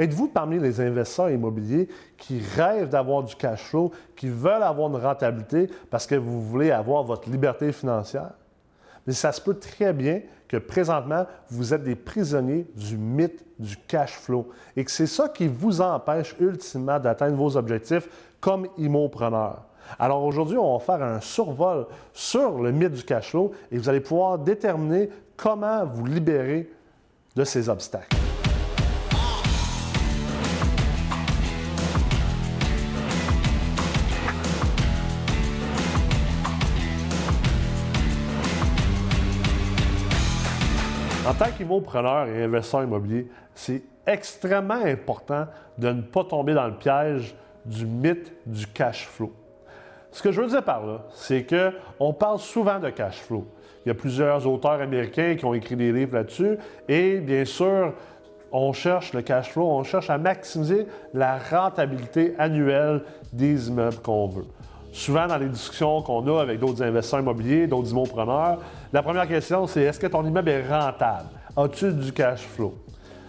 Êtes-vous parmi les investisseurs immobiliers qui rêvent d'avoir du cash flow, qui veulent avoir une rentabilité parce que vous voulez avoir votre liberté financière? Mais ça se peut très bien que présentement, vous êtes des prisonniers du mythe du cash flow et que c'est ça qui vous empêche ultimement d'atteindre vos objectifs comme immopreneur. Alors aujourd'hui, on va faire un survol sur le mythe du cash flow et vous allez pouvoir déterminer comment vous libérer de ces obstacles. En tant qu'immopreneur et investisseur immobilier, c'est extrêmement important de ne pas tomber dans le piège du mythe du cash flow. Ce que je veux dire par là, c'est qu'on parle souvent de cash flow. Il y a plusieurs auteurs américains qui ont écrit des livres là-dessus et bien sûr, on cherche le cash flow, on cherche à maximiser la rentabilité annuelle des immeubles qu'on veut. Souvent, dans les discussions qu'on a avec d'autres investisseurs immobiliers, d'autres immopreneurs, la première question, c'est est-ce que ton immeuble est rentable? As-tu du cash flow?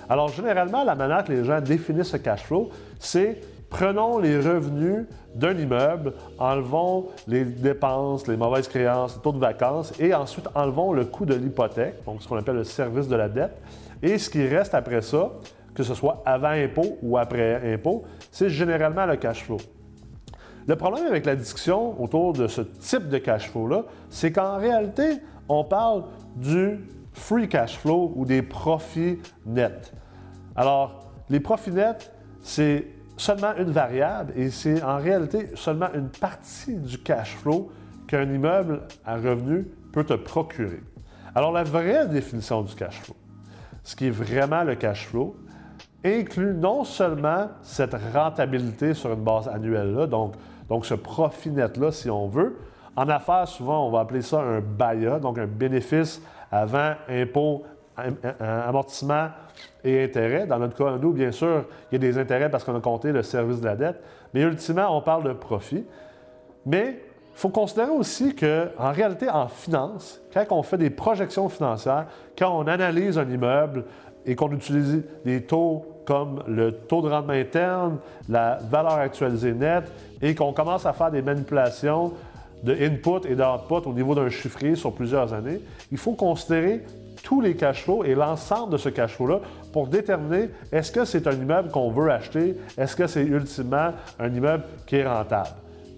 Alors, généralement, la manière que les gens définissent ce cash flow, c'est prenons les revenus d'un immeuble, enlevons les dépenses, les mauvaises créances, les taux de vacances et ensuite enlevons le coût de l'hypothèque, donc ce qu'on appelle le service de la dette. Et ce qui reste après ça, que ce soit avant impôt ou après impôt, c'est généralement le cash flow. Le problème avec la discussion autour de ce type de cash flow-là, c'est qu'en réalité, on parle du free cash flow ou des profits nets. Alors, les profits nets, c'est seulement une variable et c'est en réalité seulement une partie du cash flow qu'un immeuble à revenu peut te procurer. Alors, la vraie définition du cash flow, ce qui est vraiment le cash flow, inclut non seulement cette rentabilité sur une base annuelle-là, donc, donc ce profit net-là, si on veut. En affaires, souvent, on va appeler ça un BAYA, donc un bénéfice avant impôt, amortissement et intérêt. Dans notre cas, nous, bien sûr, il y a des intérêts parce qu'on a compté le service de la dette, mais ultimement, on parle de profit. Mais il faut considérer aussi qu'en réalité, en finance, quand on fait des projections financières, quand on analyse un immeuble et qu'on utilise des taux comme le taux de rendement interne, la valeur actualisée nette, et qu'on commence à faire des manipulations de input et d'output au niveau d'un chiffrier sur plusieurs années, il faut considérer tous les cash flows et l'ensemble de ce cash flow-là pour déterminer est-ce que c'est un immeuble qu'on veut acheter, est-ce que c'est ultimement un immeuble qui est rentable.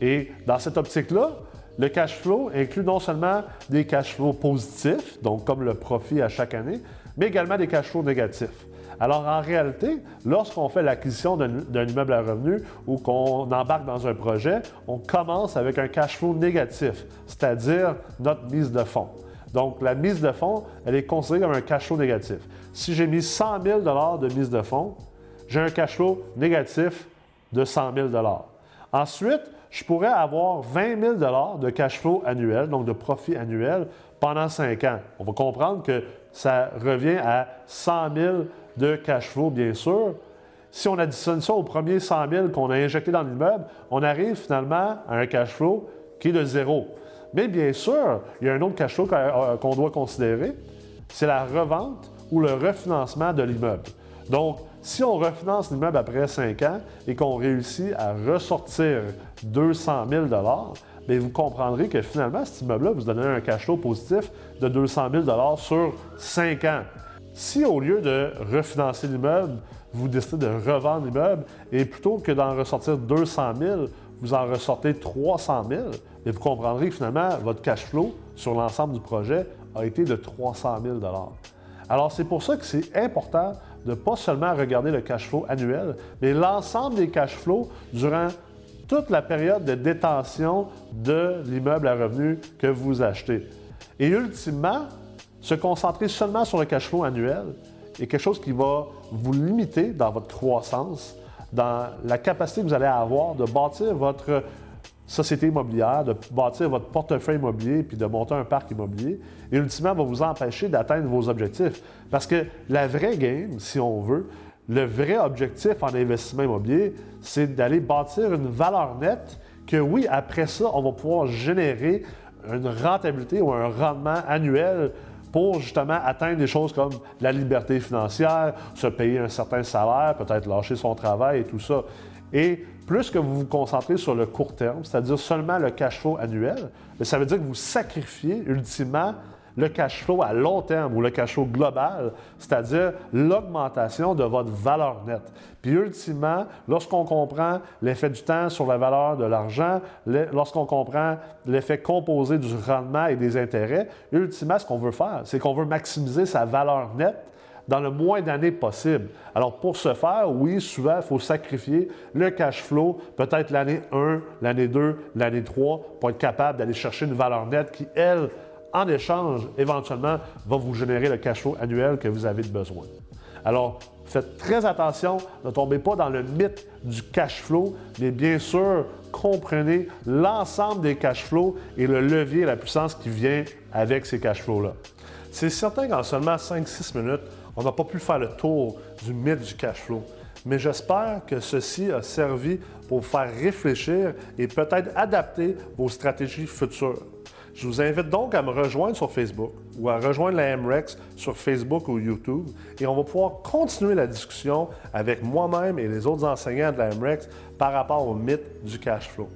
Et dans cette optique-là, le cash flow inclut non seulement des cash flows positifs, donc comme le profit à chaque année, mais également des cash flows négatifs. Alors, en réalité, lorsqu'on fait l'acquisition d'un immeuble à revenu ou qu'on embarque dans un projet, on commence avec un cash flow négatif, c'est-à-dire notre mise de fonds. Donc, la mise de fonds, elle est considérée comme un cash flow négatif. Si j'ai mis 100 000 de mise de fonds, j'ai un cash flow négatif de 100 000 Ensuite, je pourrais avoir 20 000 de cash flow annuel, donc de profit annuel, pendant 5 ans. On va comprendre que ça revient à 100 000 de cash flow, bien sûr. Si on additionne ça aux premiers 100 000 qu'on a injectés dans l'immeuble, on arrive finalement à un cash flow qui est de zéro. Mais bien sûr, il y a un autre cash flow euh, qu'on doit considérer, c'est la revente ou le refinancement de l'immeuble. Donc, si on refinance l'immeuble après 5 ans et qu'on réussit à ressortir 200 000 bien, vous comprendrez que finalement, cet immeuble-là vous donne un cash flow positif de 200 000 sur 5 ans. Si au lieu de refinancer l'immeuble, vous décidez de revendre l'immeuble et plutôt que d'en ressortir 200 000, vous en ressortez 300 000, et vous comprendrez que finalement, votre cash flow sur l'ensemble du projet a été de 300 000 Alors, c'est pour ça que c'est important de pas seulement regarder le cash flow annuel, mais l'ensemble des cash flows durant toute la période de détention de l'immeuble à revenu que vous achetez. Et ultimement, se concentrer seulement sur le cash flow annuel est quelque chose qui va vous limiter dans votre croissance, dans la capacité que vous allez avoir de bâtir votre société immobilière, de bâtir votre portefeuille immobilier puis de monter un parc immobilier, et ultimement va vous empêcher d'atteindre vos objectifs. Parce que la vraie game, si on veut, le vrai objectif en investissement immobilier, c'est d'aller bâtir une valeur nette que oui, après ça, on va pouvoir générer une rentabilité ou un rendement annuel pour justement atteindre des choses comme la liberté financière, se payer un certain salaire, peut-être lâcher son travail et tout ça. Et plus que vous vous concentrez sur le court terme, c'est-à-dire seulement le cash flow annuel, ça veut dire que vous sacrifiez ultimement le cash flow à long terme ou le cash flow global, c'est-à-dire l'augmentation de votre valeur nette. Puis ultimement, lorsqu'on comprend l'effet du temps sur la valeur de l'argent, lorsqu'on comprend l'effet composé du rendement et des intérêts, ultimement, ce qu'on veut faire, c'est qu'on veut maximiser sa valeur nette dans le moins d'années possible. Alors, pour ce faire, oui, souvent, il faut sacrifier le cash flow, peut-être l'année 1, l'année 2, l'année 3, pour être capable d'aller chercher une valeur nette qui, elle, en échange, éventuellement, va vous générer le cash flow annuel que vous avez besoin. Alors, faites très attention, ne tombez pas dans le mythe du cash flow, mais bien sûr, comprenez l'ensemble des cash flows et le levier, la puissance qui vient avec ces cash flows-là. C'est certain qu'en seulement 5-6 minutes, on n'a pas pu faire le tour du mythe du cash flow. Mais j'espère que ceci a servi pour vous faire réfléchir et peut-être adapter vos stratégies futures. Je vous invite donc à me rejoindre sur Facebook ou à rejoindre la MREX sur Facebook ou YouTube et on va pouvoir continuer la discussion avec moi-même et les autres enseignants de la MREX par rapport au mythe du cash flow.